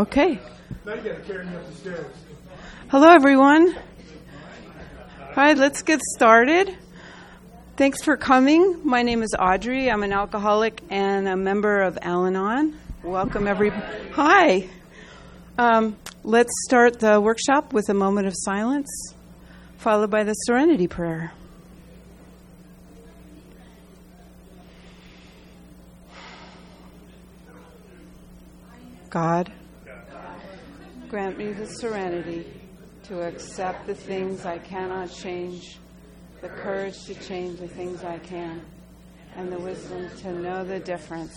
Okay. Now you gotta carry me up the stairs. Hello, everyone. All right, let's get started. Thanks for coming. My name is Audrey. I'm an alcoholic and a member of Al Anon. Welcome, every. Hi. Um, let's start the workshop with a moment of silence, followed by the Serenity Prayer. God, grant me the serenity to accept the things I cannot change, the courage to change the things I can, and the wisdom to know the difference.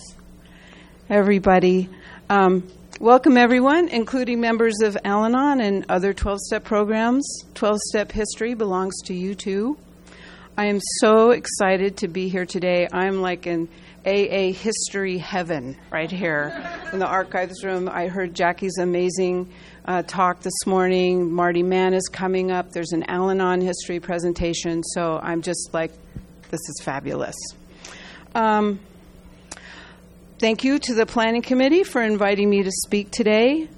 Everybody, um, welcome everyone, including members of Al Anon and other 12 step programs. 12 step history belongs to you too. I am so excited to be here today. I'm like in AA history heaven right here in the archives room. I heard Jackie's amazing uh, talk this morning. Marty Mann is coming up. There's an Al Anon history presentation. So I'm just like, this is fabulous. Um, thank you to the Planning Committee for inviting me to speak today.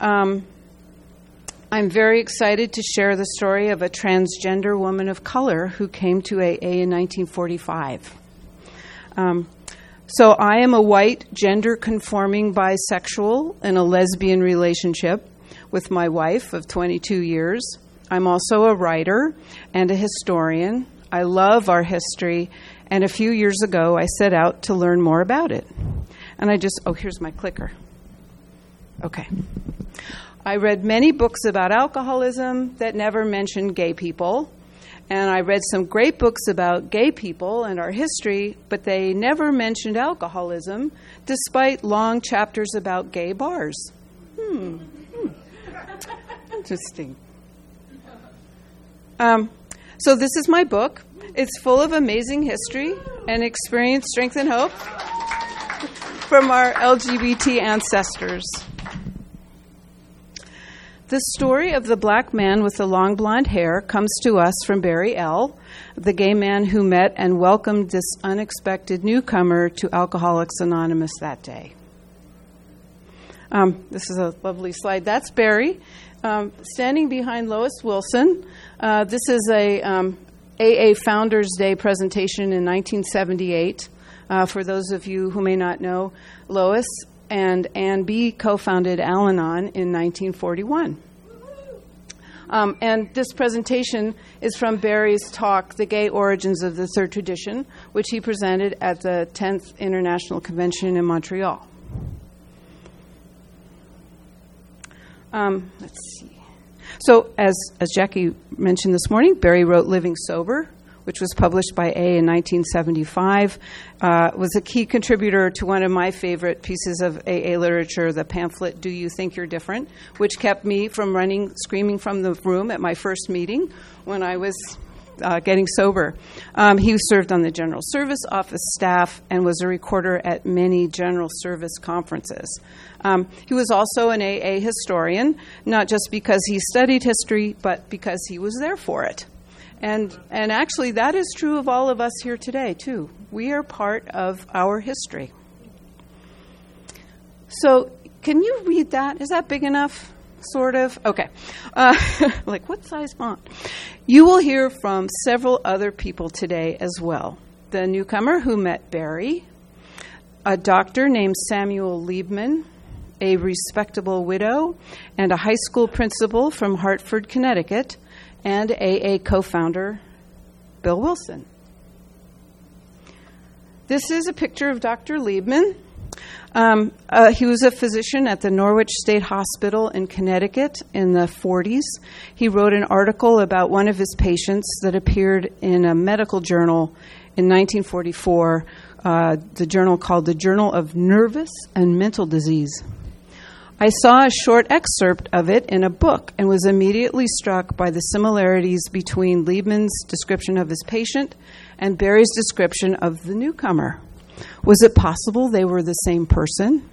Um, I'm very excited to share the story of a transgender woman of color who came to AA in 1945. Um, so, I am a white, gender conforming bisexual in a lesbian relationship with my wife of 22 years. I'm also a writer and a historian. I love our history, and a few years ago I set out to learn more about it. And I just, oh, here's my clicker. Okay. I read many books about alcoholism that never mentioned gay people. And I read some great books about gay people and our history, but they never mentioned alcoholism, despite long chapters about gay bars. Hmm. hmm. Interesting. Um, so, this is my book. It's full of amazing history and experience, strength, and hope from our LGBT ancestors. The story of the black man with the long blonde hair comes to us from Barry L., the gay man who met and welcomed this unexpected newcomer to Alcoholics Anonymous that day. Um, this is a lovely slide. That's Barry. Um, standing behind Lois Wilson. Uh, this is a um, AA Founders Day presentation in 1978. Uh, for those of you who may not know, Lois and Ann B. co founded Al Anon in 1941. Um, and this presentation is from Barry's talk, The Gay Origins of the Third Tradition, which he presented at the 10th International Convention in Montreal. Um, let's see. So, as, as Jackie mentioned this morning, Barry wrote Living Sober, which was published by A in 1975, uh, was a key contributor to one of my favorite pieces of AA literature, the pamphlet "Do You Think You're Different," which kept me from running, screaming from the room at my first meeting when I was uh, getting sober. Um, he served on the General Service Office staff and was a recorder at many General Service conferences. Um, he was also an AA historian, not just because he studied history, but because he was there for it. And, and actually, that is true of all of us here today, too. We are part of our history. So, can you read that? Is that big enough? Sort of? Okay. Uh, like, what size font? You will hear from several other people today as well. The newcomer who met Barry, a doctor named Samuel Liebman, a respectable widow, and a high school principal from Hartford, Connecticut and AA co founder Bill Wilson. This is a picture of Dr. Liebman. Um, uh, he was a physician at the Norwich State Hospital in Connecticut in the 40s. He wrote an article about one of his patients that appeared in a medical journal in 1944, uh, the journal called the Journal of Nervous and Mental Disease. I saw a short excerpt of it in a book and was immediately struck by the similarities between Liebman's description of his patient and Barry's description of the newcomer. Was it possible they were the same person?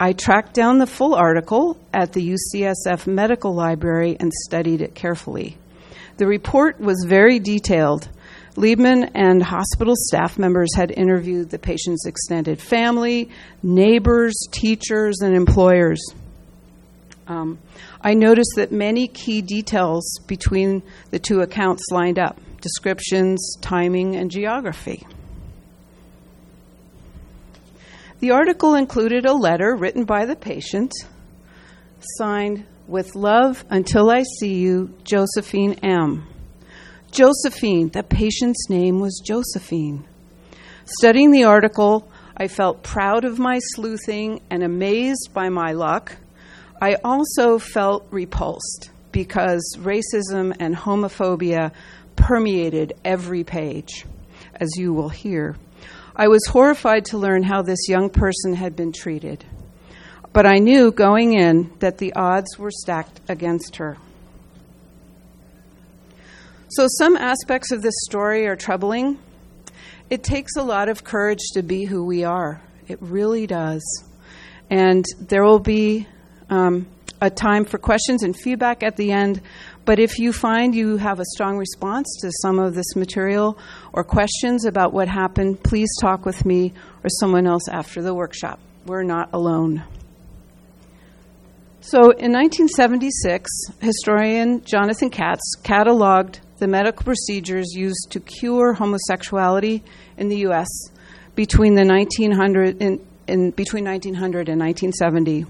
I tracked down the full article at the UCSF Medical Library and studied it carefully. The report was very detailed, Liebman and hospital staff members had interviewed the patient's extended family, neighbors, teachers, and employers. Um, I noticed that many key details between the two accounts lined up descriptions, timing, and geography. The article included a letter written by the patient, signed with love until I see you, Josephine M. Josephine, the patient's name was Josephine. Studying the article, I felt proud of my sleuthing and amazed by my luck. I also felt repulsed because racism and homophobia permeated every page, as you will hear. I was horrified to learn how this young person had been treated. But I knew going in that the odds were stacked against her. So, some aspects of this story are troubling. It takes a lot of courage to be who we are. It really does. And there will be um, a time for questions and feedback at the end. But if you find you have a strong response to some of this material or questions about what happened, please talk with me or someone else after the workshop. We're not alone. So in 1976, historian Jonathan Katz cataloged the medical procedures used to cure homosexuality in the U.S. between the 1900 in, in between 1900 and 1970.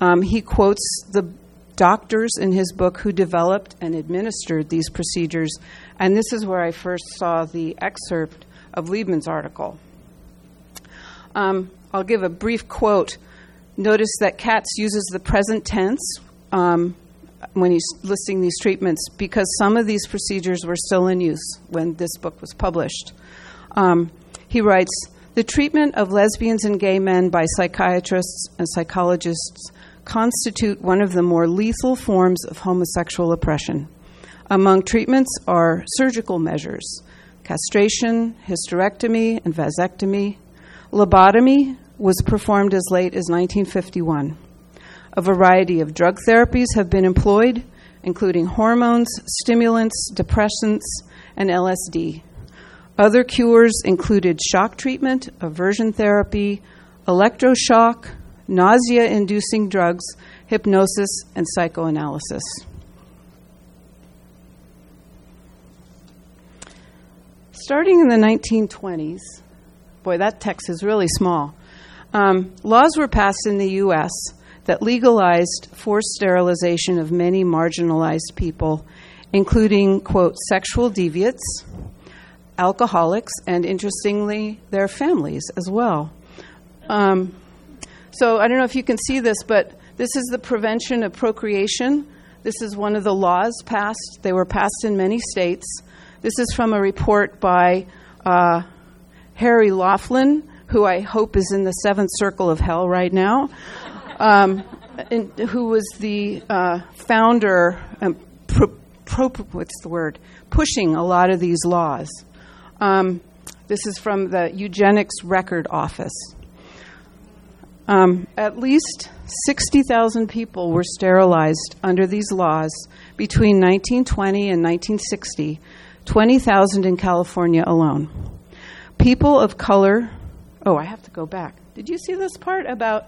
Um, he quotes the doctors in his book who developed and administered these procedures. And this is where I first saw the excerpt of Liebman's article. Um, I'll give a brief quote. Notice that Katz uses the present tense um, when he's listing these treatments because some of these procedures were still in use when this book was published. Um, he writes The treatment of lesbians and gay men by psychiatrists and psychologists constitute one of the more lethal forms of homosexual oppression. Among treatments are surgical measures castration, hysterectomy, and vasectomy. Lobotomy was performed as late as 1951. A variety of drug therapies have been employed, including hormones, stimulants, depressants, and LSD. Other cures included shock treatment, aversion therapy, electroshock, nausea inducing drugs, hypnosis, and psychoanalysis. Starting in the 1920s, boy, that text is really small, um, laws were passed in the U.S. that legalized forced sterilization of many marginalized people, including, quote, sexual deviants, alcoholics, and interestingly, their families as well. Um, so I don't know if you can see this, but this is the Prevention of Procreation. This is one of the laws passed. They were passed in many states. This is from a report by uh, Harry Laughlin, who I hope is in the seventh circle of hell right now, um, in, who was the uh, founder, um, pro, pro, what's the word, pushing a lot of these laws. Um, this is from the Eugenics Record Office. Um, at least 60,000 people were sterilized under these laws between 1920 and 1960, 20,000 in California alone. People of color, oh, I have to go back. Did you see this part about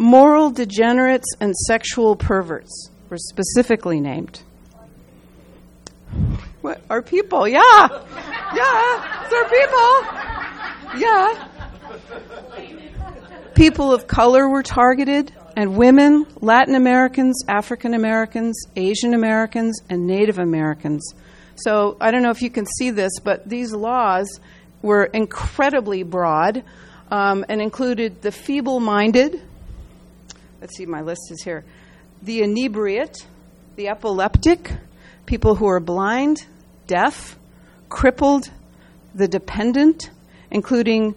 moral degenerates and sexual perverts were specifically named? What are people? Yeah. Yeah, it's our people. Yeah people of color were targeted, and women, Latin Americans, African Americans, Asian Americans, and Native Americans. So I don't know if you can see this, but these laws were incredibly broad um, and included the feeble minded. Let's see, my list is here. The inebriate, the epileptic, people who are blind, deaf, crippled, the dependent, including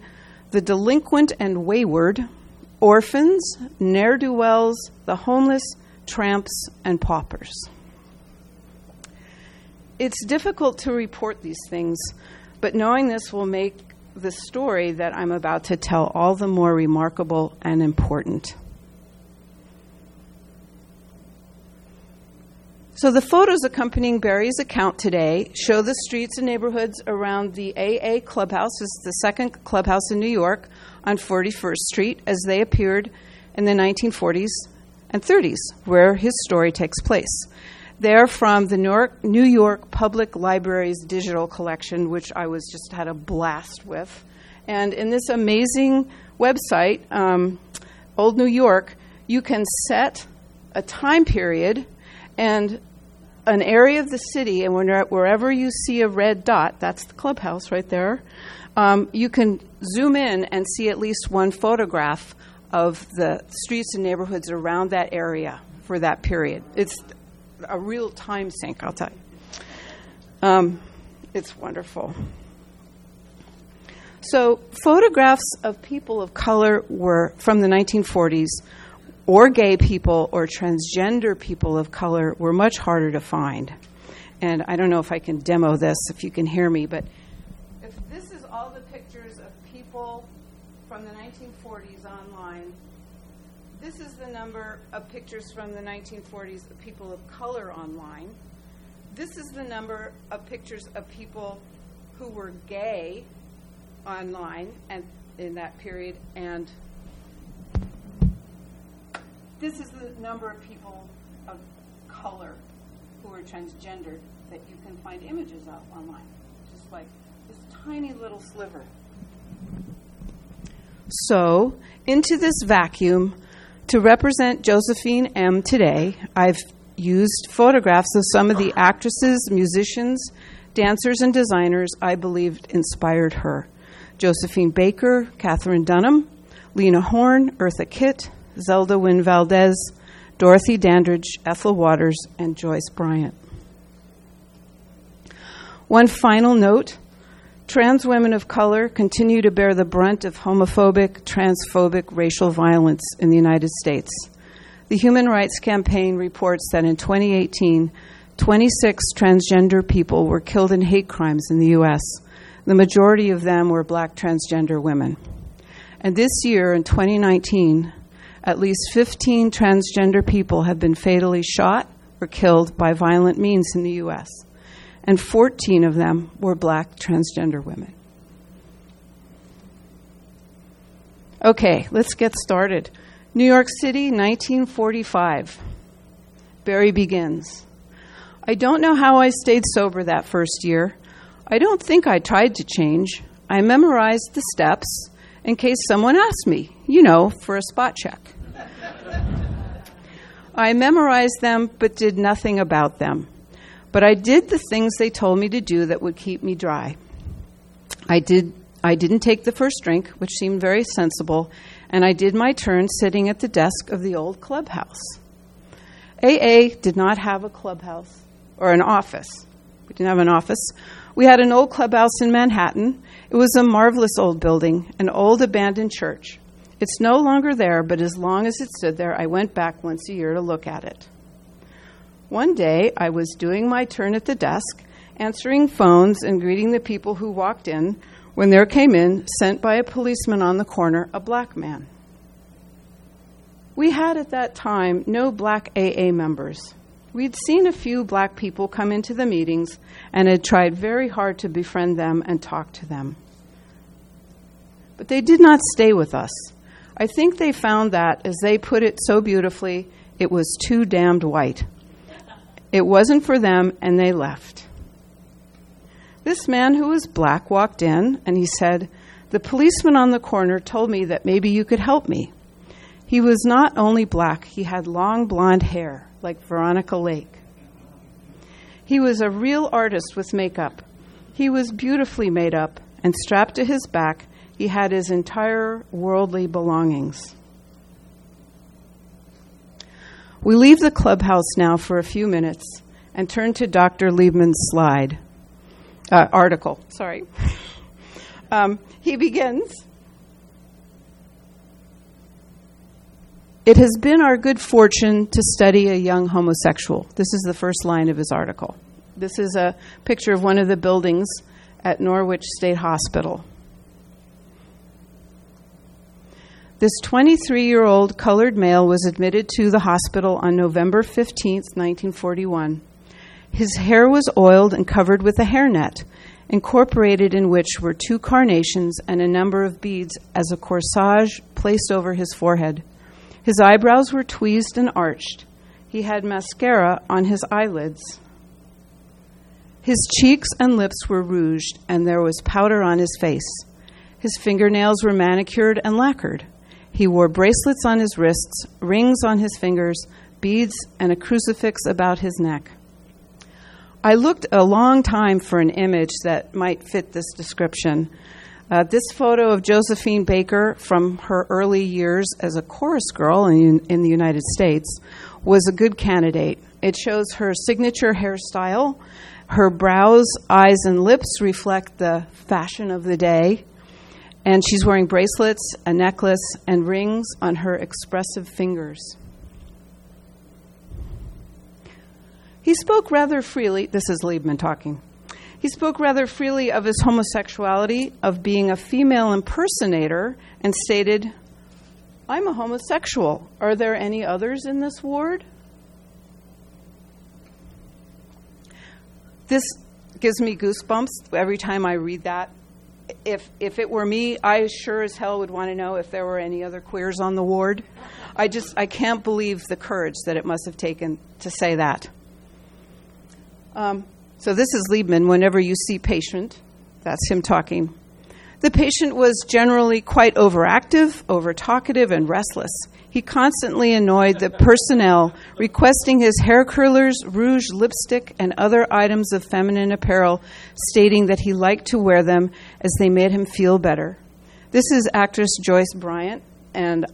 the delinquent and wayward, orphans, ne'er do wells, the homeless, tramps, and paupers. It's difficult to report these things, but knowing this will make the story that I'm about to tell all the more remarkable and important. So the photos accompanying Barry's account today show the streets and neighborhoods around the AA Clubhouse, is the second clubhouse in New York on 41st Street, as they appeared in the 1940s and 30s, where his story takes place. They're from the New York, New York Public Library's digital collection, which I was just had a blast with. And in this amazing website, um, Old New York, you can set a time period and an area of the city, and wherever you see a red dot, that's the clubhouse right there, um, you can zoom in and see at least one photograph of the streets and neighborhoods around that area for that period. It's a real time sink, I'll tell you. Um, it's wonderful. So, photographs of people of color were from the 1940s or gay people or transgender people of color were much harder to find. And I don't know if I can demo this, if you can hear me, but if this is all the pictures of people from the 1940s online, this is the number of pictures from the 1940s of people of color online. This is the number of pictures of people who were gay online and in that period and this is the number of people of color who are transgender that you can find images of online. Just like this tiny little sliver. So, into this vacuum, to represent Josephine M. today, I've used photographs of some of the actresses, musicians, dancers, and designers I believed inspired her Josephine Baker, Katherine Dunham, Lena Horne, Eartha Kitt, Zelda Wynn Valdes, Dorothy Dandridge, Ethel Waters, and Joyce Bryant. One final note trans women of color continue to bear the brunt of homophobic, transphobic racial violence in the United States. The Human Rights Campaign reports that in 2018, 26 transgender people were killed in hate crimes in the U.S. The majority of them were black transgender women. And this year, in 2019, at least 15 transgender people have been fatally shot or killed by violent means in the U.S., and 14 of them were black transgender women. Okay, let's get started. New York City, 1945. Barry begins. I don't know how I stayed sober that first year. I don't think I tried to change. I memorized the steps in case someone asked me, you know, for a spot check. I memorized them but did nothing about them. But I did the things they told me to do that would keep me dry. I did I didn't take the first drink, which seemed very sensible, and I did my turn sitting at the desk of the old clubhouse. AA did not have a clubhouse or an office. We didn't have an office. We had an old clubhouse in Manhattan. It was a marvelous old building, an old abandoned church. It's no longer there, but as long as it stood there, I went back once a year to look at it. One day, I was doing my turn at the desk, answering phones and greeting the people who walked in, when there came in, sent by a policeman on the corner, a black man. We had at that time no black AA members. We'd seen a few black people come into the meetings and had tried very hard to befriend them and talk to them. But they did not stay with us. I think they found that, as they put it so beautifully, it was too damned white. It wasn't for them, and they left. This man who was black walked in, and he said, The policeman on the corner told me that maybe you could help me. He was not only black, he had long blonde hair, like Veronica Lake. He was a real artist with makeup. He was beautifully made up, and strapped to his back, he had his entire worldly belongings. We leave the clubhouse now for a few minutes and turn to Dr. Liebman's slide uh, article. Sorry. Um, he begins. It has been our good fortune to study a young homosexual. This is the first line of his article. This is a picture of one of the buildings at Norwich State Hospital. This 23 year old colored male was admitted to the hospital on November 15, 1941. His hair was oiled and covered with a hairnet, incorporated in which were two carnations and a number of beads as a corsage placed over his forehead. His eyebrows were tweezed and arched. He had mascara on his eyelids. His cheeks and lips were rouged, and there was powder on his face. His fingernails were manicured and lacquered. He wore bracelets on his wrists, rings on his fingers, beads, and a crucifix about his neck. I looked a long time for an image that might fit this description. Uh, this photo of Josephine Baker from her early years as a chorus girl in, in the United States was a good candidate. It shows her signature hairstyle. Her brows, eyes, and lips reflect the fashion of the day. And she's wearing bracelets, a necklace, and rings on her expressive fingers. He spoke rather freely, this is Liebman talking. He spoke rather freely of his homosexuality, of being a female impersonator, and stated, I'm a homosexual. Are there any others in this ward? This gives me goosebumps every time I read that. If, if it were me, I sure as hell would want to know if there were any other queers on the ward. I just I can't believe the courage that it must have taken to say that. Um, so this is Liebman. Whenever you see patient, that's him talking. The patient was generally quite overactive, over talkative, and restless. He constantly annoyed the personnel, requesting his hair curlers, rouge, lipstick, and other items of feminine apparel, stating that he liked to wear them as they made him feel better. This is actress Joyce Bryant, and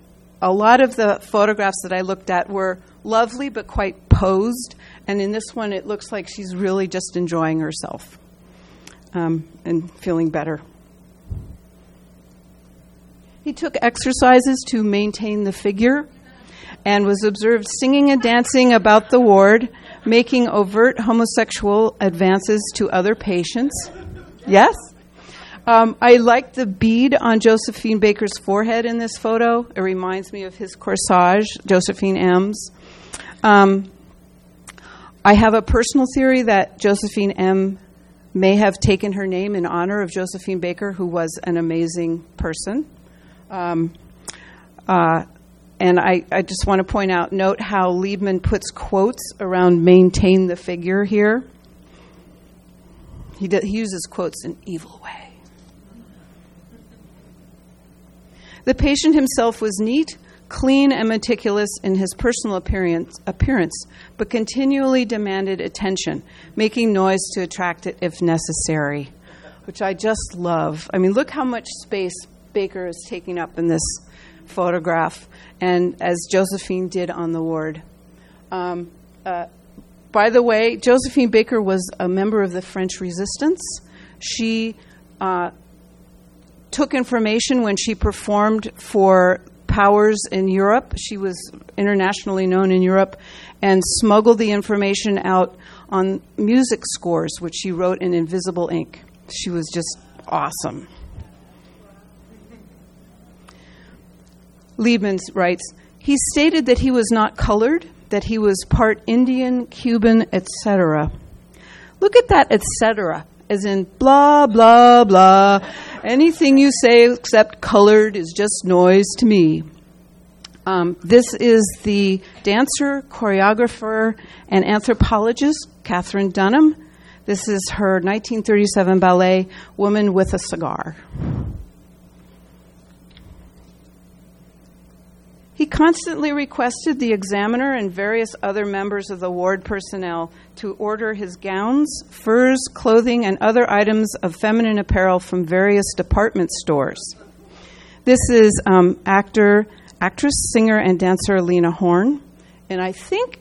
a lot of the photographs that I looked at were lovely but quite posed, and in this one it looks like she's really just enjoying herself um, and feeling better. He took exercises to maintain the figure and was observed singing and dancing about the ward, making overt homosexual advances to other patients. Yes? Um, I like the bead on Josephine Baker's forehead in this photo. It reminds me of his corsage, Josephine M's. Um, I have a personal theory that Josephine M may have taken her name in honor of Josephine Baker, who was an amazing person. Um, uh, and I, I just want to point out, note how Liebman puts quotes around maintain the figure here. He, do, he uses quotes in evil way. The patient himself was neat, clean, and meticulous in his personal appearance, appearance, but continually demanded attention, making noise to attract it if necessary, which I just love. I mean, look how much space Baker is taking up in this photograph, and as Josephine did on the ward. Um, uh, by the way, Josephine Baker was a member of the French Resistance. She uh, took information when she performed for powers in Europe. She was internationally known in Europe and smuggled the information out on music scores, which she wrote in invisible ink. She was just awesome. Liebman writes, he stated that he was not colored, that he was part Indian, Cuban, etc. Look at that, etc., as in blah, blah, blah. Anything you say except colored is just noise to me. Um, this is the dancer, choreographer, and anthropologist, Katherine Dunham. This is her 1937 ballet, Woman with a Cigar. He constantly requested the examiner and various other members of the ward personnel to order his gowns, furs, clothing, and other items of feminine apparel from various department stores. This is um, actor, actress, singer, and dancer Lena Horne, and I think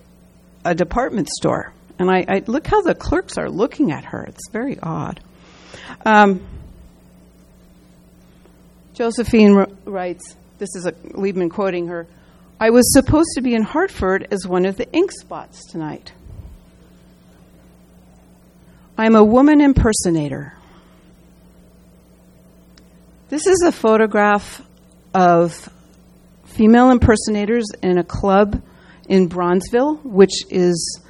a department store. And I, I look how the clerks are looking at her. It's very odd. Um, Josephine writes, this is a Liebman quoting her. I was supposed to be in Hartford as one of the ink spots tonight. I'm a woman impersonator. This is a photograph of female impersonators in a club in Bronzeville, which is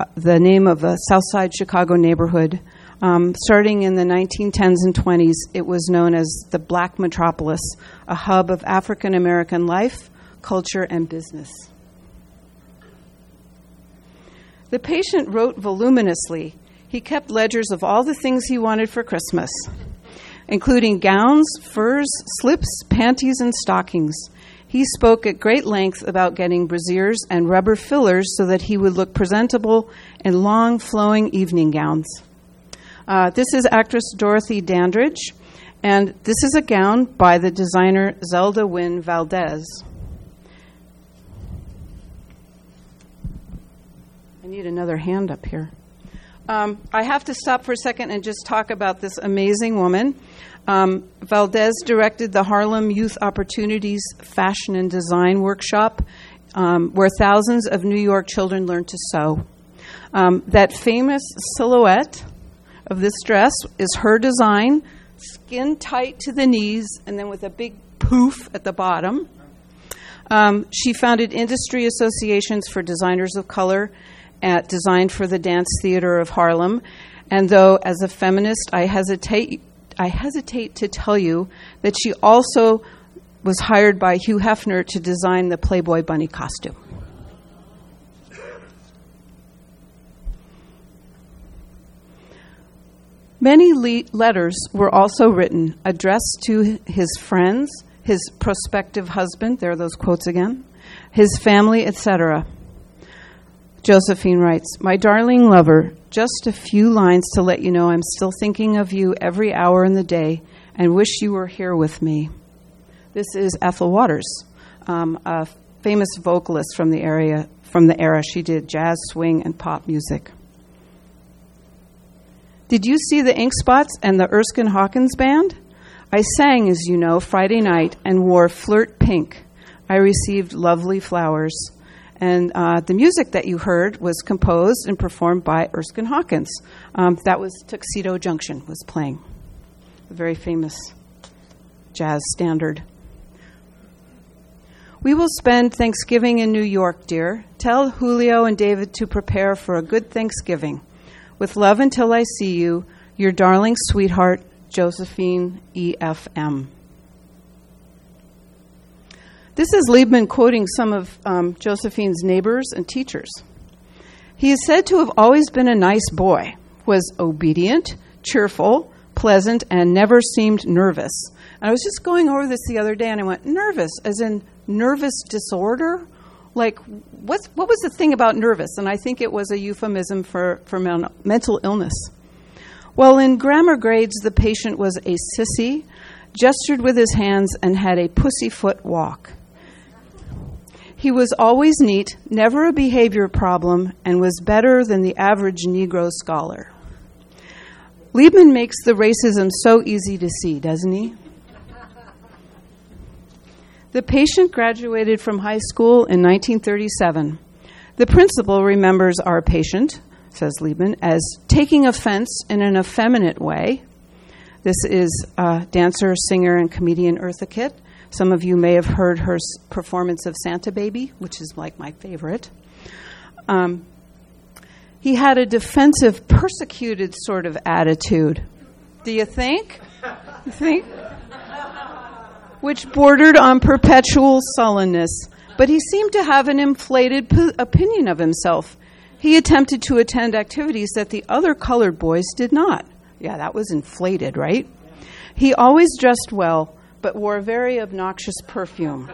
uh, the name of a South Side Chicago neighborhood. Um, starting in the 1910s and 20s, it was known as the Black Metropolis, a hub of African American life, culture, and business. The patient wrote voluminously. He kept ledgers of all the things he wanted for Christmas, including gowns, furs, slips, panties, and stockings. He spoke at great length about getting brassieres and rubber fillers so that he would look presentable in long, flowing evening gowns. Uh, this is actress Dorothy Dandridge, and this is a gown by the designer Zelda Wynn Valdes. I need another hand up here. Um, I have to stop for a second and just talk about this amazing woman. Um, Valdes directed the Harlem Youth Opportunities Fashion and Design Workshop, um, where thousands of New York children learned to sew. Um, that famous silhouette of this dress is her design, skin tight to the knees, and then with a big poof at the bottom. Um, she founded industry associations for designers of color at Design for the Dance Theater of Harlem. And though, as a feminist, I hesitate I hesitate to tell you that she also was hired by Hugh Hefner to design the Playboy bunny costume. Many le- letters were also written addressed to his friends, his prospective husband, there are those quotes again, his family, etc. Josephine writes, My darling lover, just a few lines to let you know I'm still thinking of you every hour in the day and wish you were here with me. This is Ethel Waters, um, a famous vocalist from the area from the era. She did jazz, swing, and pop music. Did you see the Ink Spots and the Erskine Hawkins band? I sang, as you know, Friday night and wore flirt pink. I received lovely flowers. And uh, the music that you heard was composed and performed by Erskine Hawkins. Um, that was Tuxedo Junction was playing, a very famous jazz standard. We will spend Thanksgiving in New York, dear. Tell Julio and David to prepare for a good Thanksgiving. With love until I see you, your darling sweetheart, Josephine E.F.M. This is Liebman quoting some of um, Josephine's neighbors and teachers. He is said to have always been a nice boy, was obedient, cheerful, pleasant, and never seemed nervous. And I was just going over this the other day and I went, nervous, as in nervous disorder? Like, what's, what was the thing about nervous? And I think it was a euphemism for, for men- mental illness. Well, in grammar grades, the patient was a sissy, gestured with his hands, and had a pussyfoot walk. He was always neat, never a behavior problem, and was better than the average Negro scholar. Liebman makes the racism so easy to see, doesn't he? The patient graduated from high school in 1937. The principal remembers our patient, says Liebman, as taking offense in an effeminate way. This is uh, dancer, singer, and comedian Eartha Kitt. Some of you may have heard her performance of Santa Baby, which is like my favorite. Um, he had a defensive, persecuted sort of attitude. Do you think? You think? Which bordered on perpetual sullenness. But he seemed to have an inflated opinion of himself. He attempted to attend activities that the other colored boys did not. Yeah, that was inflated, right? He always dressed well, but wore a very obnoxious perfume.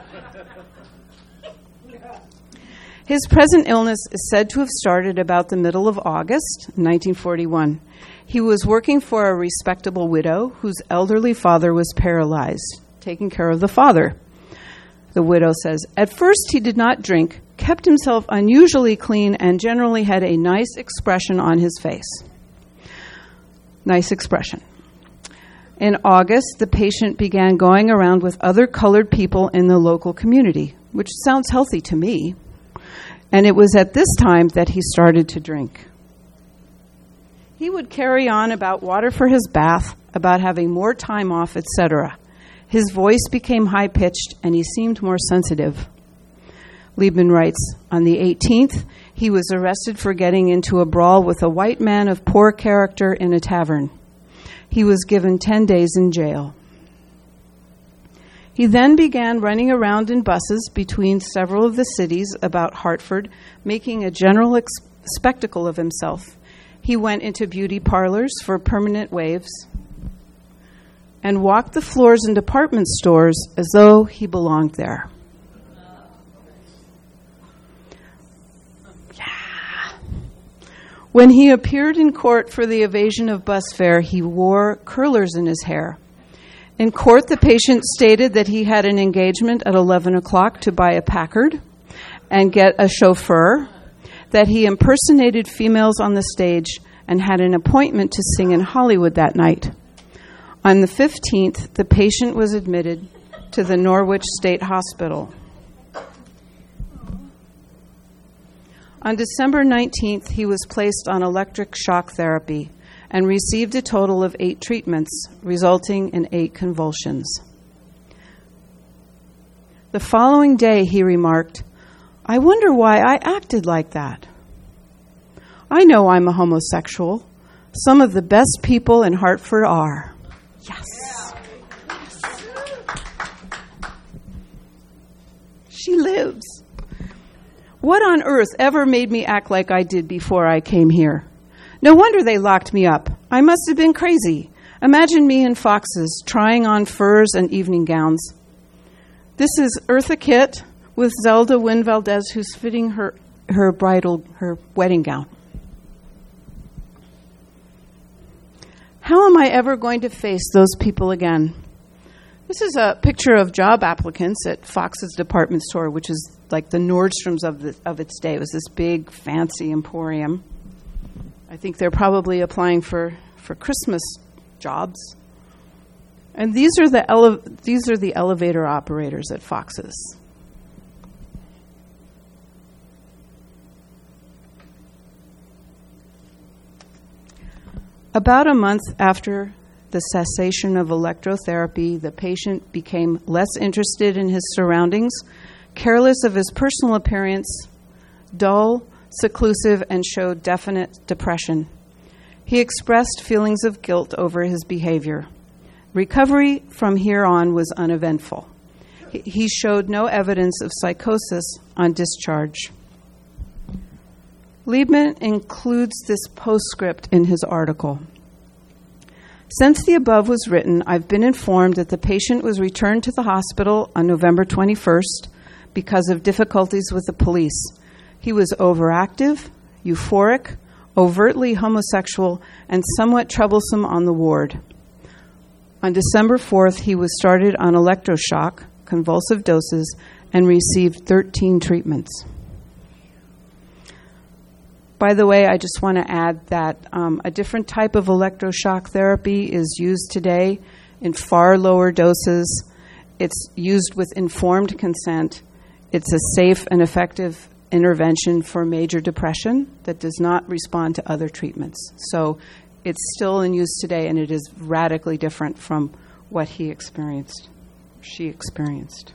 His present illness is said to have started about the middle of August 1941. He was working for a respectable widow whose elderly father was paralyzed, taking care of the father. The widow says, At first he did not drink, kept himself unusually clean, and generally had a nice expression on his face. Nice expression. In August, the patient began going around with other colored people in the local community, which sounds healthy to me. And it was at this time that he started to drink. He would carry on about water for his bath, about having more time off, etc. His voice became high pitched and he seemed more sensitive. Liebman writes On the 18th, he was arrested for getting into a brawl with a white man of poor character in a tavern. He was given 10 days in jail. He then began running around in buses between several of the cities about Hartford, making a general ex- spectacle of himself. He went into beauty parlors for permanent waves and walked the floors in department stores as though he belonged there. When he appeared in court for the evasion of bus fare, he wore curlers in his hair. In court, the patient stated that he had an engagement at 11 o'clock to buy a Packard and get a chauffeur, that he impersonated females on the stage, and had an appointment to sing in Hollywood that night. On the 15th, the patient was admitted to the Norwich State Hospital. On December 19th, he was placed on electric shock therapy and received a total of eight treatments, resulting in eight convulsions. The following day, he remarked, I wonder why I acted like that. I know I'm a homosexual. Some of the best people in Hartford are. Yes. She lives. What on earth ever made me act like I did before I came here? No wonder they locked me up. I must have been crazy. Imagine me in Fox's trying on furs and evening gowns. This is Eartha Kitt with Zelda Wynn Valdes, who's fitting her, her bridal, her wedding gown. How am I ever going to face those people again? This is a picture of job applicants at Fox's department store, which is like the Nordstrom's of, the, of its day. It was this big, fancy emporium. I think they're probably applying for, for Christmas jobs. And these are the ele- these are the elevator operators at Fox's. About a month after the cessation of electrotherapy, the patient became less interested in his surroundings, careless of his personal appearance, dull, seclusive, and showed definite depression. He expressed feelings of guilt over his behavior. Recovery from here on was uneventful. He showed no evidence of psychosis on discharge. Liebman includes this postscript in his article. Since the above was written, I've been informed that the patient was returned to the hospital on November 21st because of difficulties with the police. He was overactive, euphoric, overtly homosexual, and somewhat troublesome on the ward. On December 4th, he was started on electroshock, convulsive doses, and received 13 treatments. By the way, I just want to add that um, a different type of electroshock therapy is used today in far lower doses. It's used with informed consent. It's a safe and effective intervention for major depression that does not respond to other treatments. So it's still in use today, and it is radically different from what he experienced, she experienced.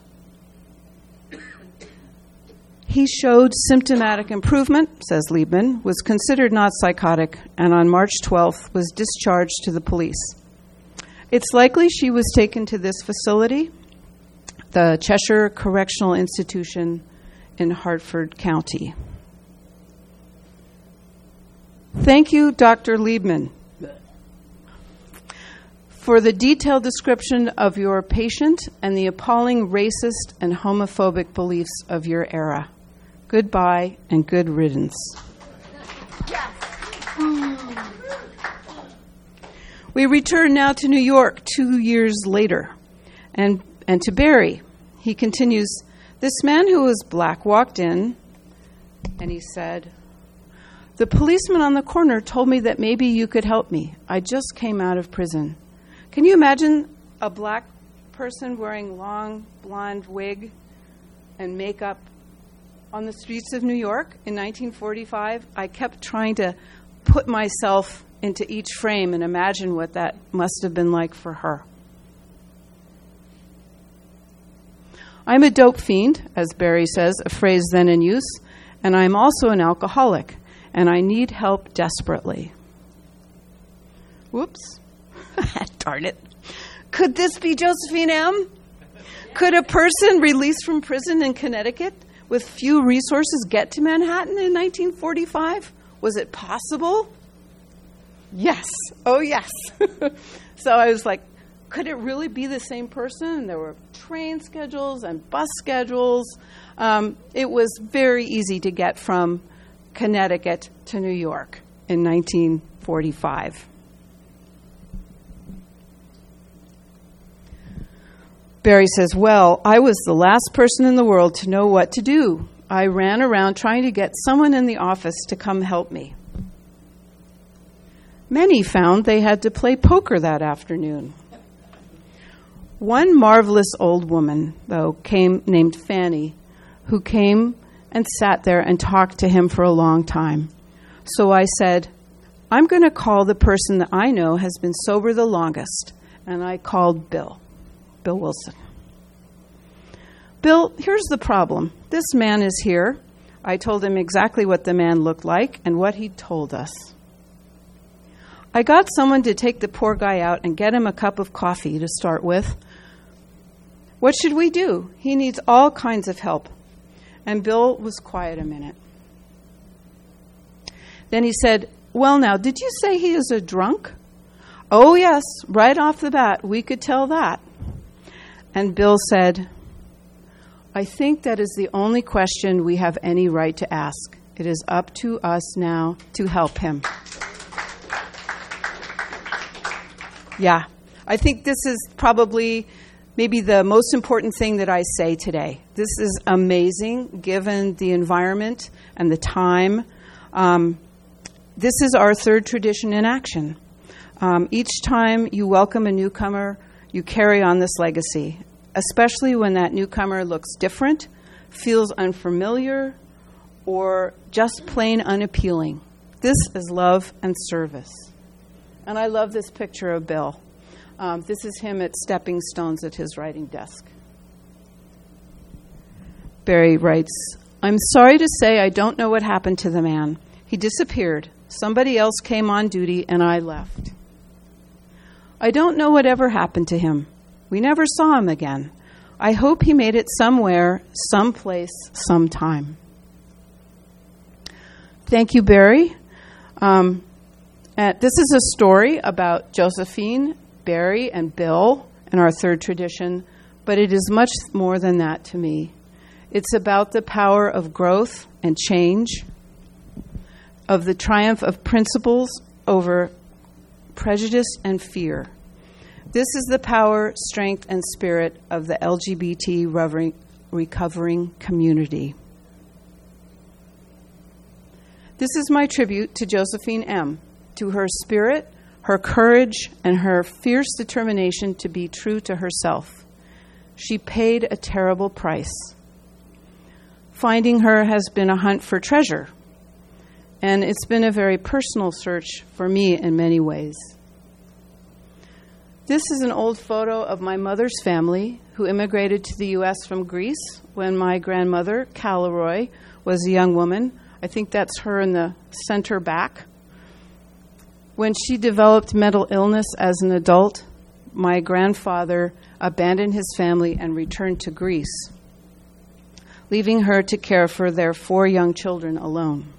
He showed symptomatic improvement, says Liebman, was considered not psychotic, and on March 12th was discharged to the police. It's likely she was taken to this facility, the Cheshire Correctional Institution in Hartford County. Thank you, Dr. Liebman, for the detailed description of your patient and the appalling racist and homophobic beliefs of your era. Goodbye and good riddance. Yes. We return now to New York two years later and, and to Barry. He continues This man who was black walked in and he said, The policeman on the corner told me that maybe you could help me. I just came out of prison. Can you imagine a black person wearing long blonde wig and makeup on the streets of New York in 1945, I kept trying to put myself into each frame and imagine what that must have been like for her. I'm a dope fiend, as Barry says, a phrase then in use, and I'm also an alcoholic, and I need help desperately. Whoops. Darn it. Could this be Josephine M? Could a person released from prison in Connecticut with few resources get to Manhattan in 1945? Was it possible? Yes. Oh, yes. so I was like, could it really be the same person? And there were train schedules and bus schedules. Um, it was very easy to get from Connecticut to New York in 1945. Barry says, Well, I was the last person in the world to know what to do. I ran around trying to get someone in the office to come help me. Many found they had to play poker that afternoon. One marvelous old woman, though, came named Fanny, who came and sat there and talked to him for a long time. So I said, I'm going to call the person that I know has been sober the longest. And I called Bill, Bill Wilson. Bill, here's the problem. This man is here. I told him exactly what the man looked like and what he told us. I got someone to take the poor guy out and get him a cup of coffee to start with. What should we do? He needs all kinds of help. And Bill was quiet a minute. Then he said, Well, now, did you say he is a drunk? Oh, yes, right off the bat, we could tell that. And Bill said, I think that is the only question we have any right to ask. It is up to us now to help him. Yeah, I think this is probably maybe the most important thing that I say today. This is amazing given the environment and the time. Um, this is our third tradition in action. Um, each time you welcome a newcomer, you carry on this legacy, especially when that newcomer looks different, feels unfamiliar, or just plain unappealing. This is love and service. And I love this picture of Bill. Um, this is him at Stepping Stones at his writing desk. Barry writes I'm sorry to say I don't know what happened to the man. He disappeared. Somebody else came on duty and I left. I don't know whatever happened to him. We never saw him again. I hope he made it somewhere, someplace, sometime. Thank you, Barry. Um, this is a story about Josephine, Barry, and Bill in our third tradition, but it is much more than that to me. It's about the power of growth and change, of the triumph of principles over prejudice and fear. This is the power, strength, and spirit of the LGBT recovering community. This is my tribute to Josephine M to her spirit, her courage, and her fierce determination to be true to herself. She paid a terrible price. Finding her has been a hunt for treasure, and it's been a very personal search for me in many ways. This is an old photo of my mother's family who immigrated to the U.S. from Greece when my grandmother, Caleroy, was a young woman. I think that's her in the center back. When she developed mental illness as an adult, my grandfather abandoned his family and returned to Greece, leaving her to care for their four young children alone.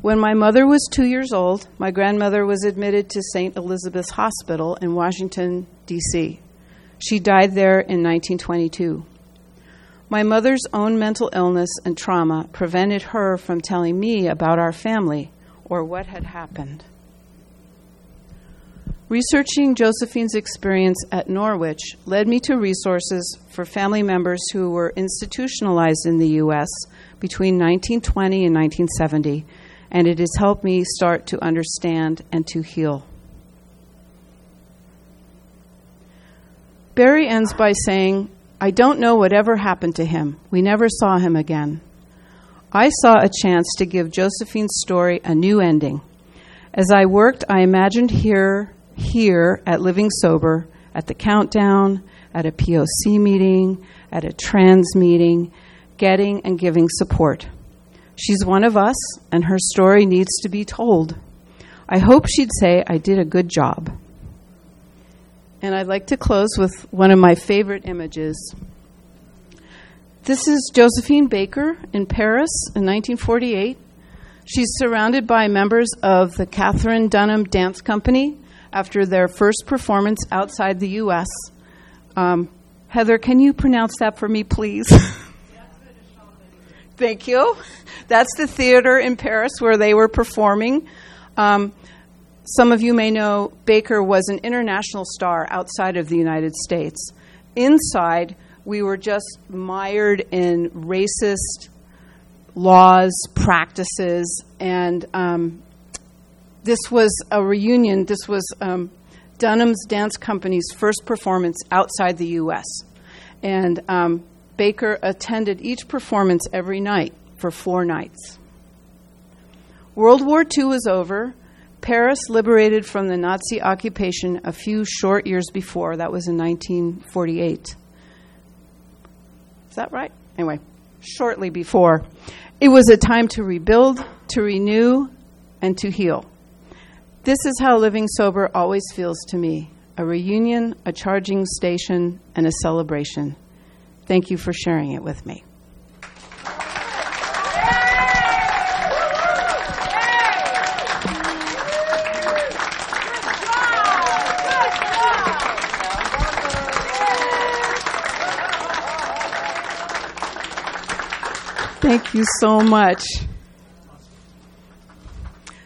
When my mother was two years old, my grandmother was admitted to St. Elizabeth's Hospital in Washington, D.C. She died there in 1922. My mother's own mental illness and trauma prevented her from telling me about our family or what had happened. Researching Josephine's experience at Norwich led me to resources for family members who were institutionalized in the U.S. between 1920 and 1970, and it has helped me start to understand and to heal. Barry ends by saying, I don't know whatever happened to him. We never saw him again. I saw a chance to give Josephine's story a new ending. As I worked, I imagined here, here at Living Sober, at the countdown, at a POC meeting, at a trans meeting, getting and giving support. She's one of us, and her story needs to be told. I hope she'd say I did a good job. And I'd like to close with one of my favorite images. This is Josephine Baker in Paris in 1948. She's surrounded by members of the Katherine Dunham Dance Company after their first performance outside the U.S. Um, Heather, can you pronounce that for me, please? Thank you. That's the theater in Paris where they were performing. Um, some of you may know Baker was an international star outside of the United States. Inside, we were just mired in racist laws, practices, and um, this was a reunion. This was um, Dunham's Dance Company's first performance outside the U.S. And um, Baker attended each performance every night for four nights. World War II was over. Paris liberated from the Nazi occupation a few short years before. That was in 1948. Is that right? Anyway, shortly before. It was a time to rebuild, to renew, and to heal. This is how living sober always feels to me a reunion, a charging station, and a celebration. Thank you for sharing it with me. Thank you so much.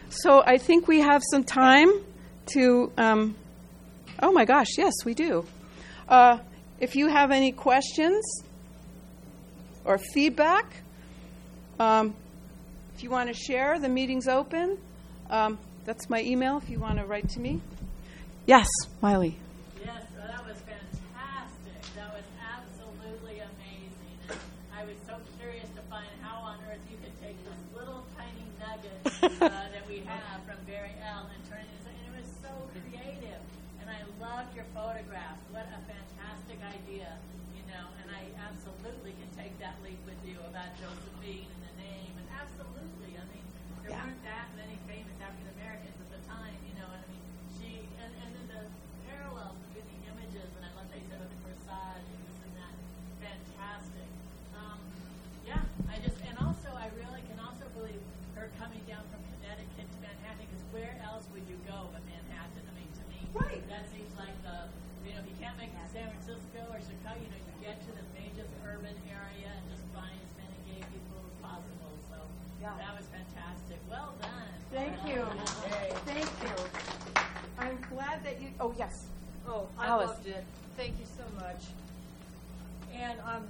So I think we have some time to. Um, oh my gosh, yes, we do. Uh, if you have any questions or feedback, um, if you want to share, the meeting's open. Um, that's my email if you want to write to me. Yes, Wiley. Yes, well, that was fantastic. That was absolutely amazing. I was so curious to find how on earth you could take this little tiny nugget uh, that we have from Barry L and turn it into, and it was so creative. And I loved your photographs. What a fantastic idea, you know. And I absolutely can take that leap with you about Josephine and the name. And absolutely, I mean, there Yeah. weren't that many famous African Americans at the time, you know. And I mean, she and, and then the parallels between the images, and I love that you said about the corsage and this and that. Fantastic. Um, yeah, I just and also I really can also believe her coming down from Connecticut to Manhattan because where else would you go but Manhattan? I mean, to me, Right. that seems like the you know if you can't make it to San Francisco or Chicago, you know, you get to the major urban area and just find as many gay people as possible. So Yeah. That was fantastic. Well done. Thank you. Thank you. I'm glad that you. Oh, yes. Oh, I Alice. loved it. Thank you so much. And um,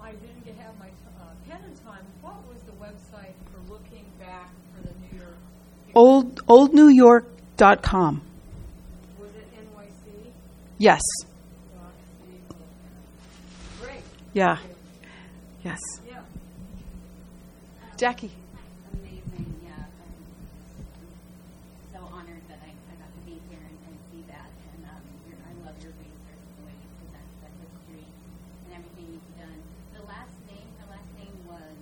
I didn't get have my uh, pen in time. What was the website for looking back for the New York? Old oldnewyork.com. Was it NYC? Yes. Great. Yeah. Yes. Yeah. Jackie. Amazing, yeah. I'm so honored that I, I got to be here and, and see that. And um, your, I love your research, the way you present the history and everything you've done. The last name, the last name was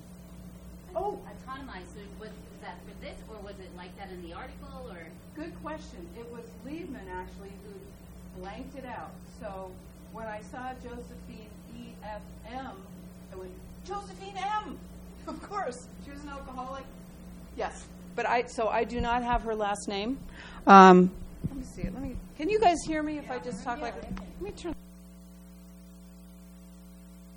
Oh. autonomized. So was, was that for this, or was it like that in the article, or? Good question. It was Liebman actually who blanked it out. So when I saw Josephine E F M, I went Josephine M. Of course, she was an alcoholic. Yes, but I so I do not have her last name. Um, let me see it. Let me. Can you guys hear me if I just talk like? Let me turn.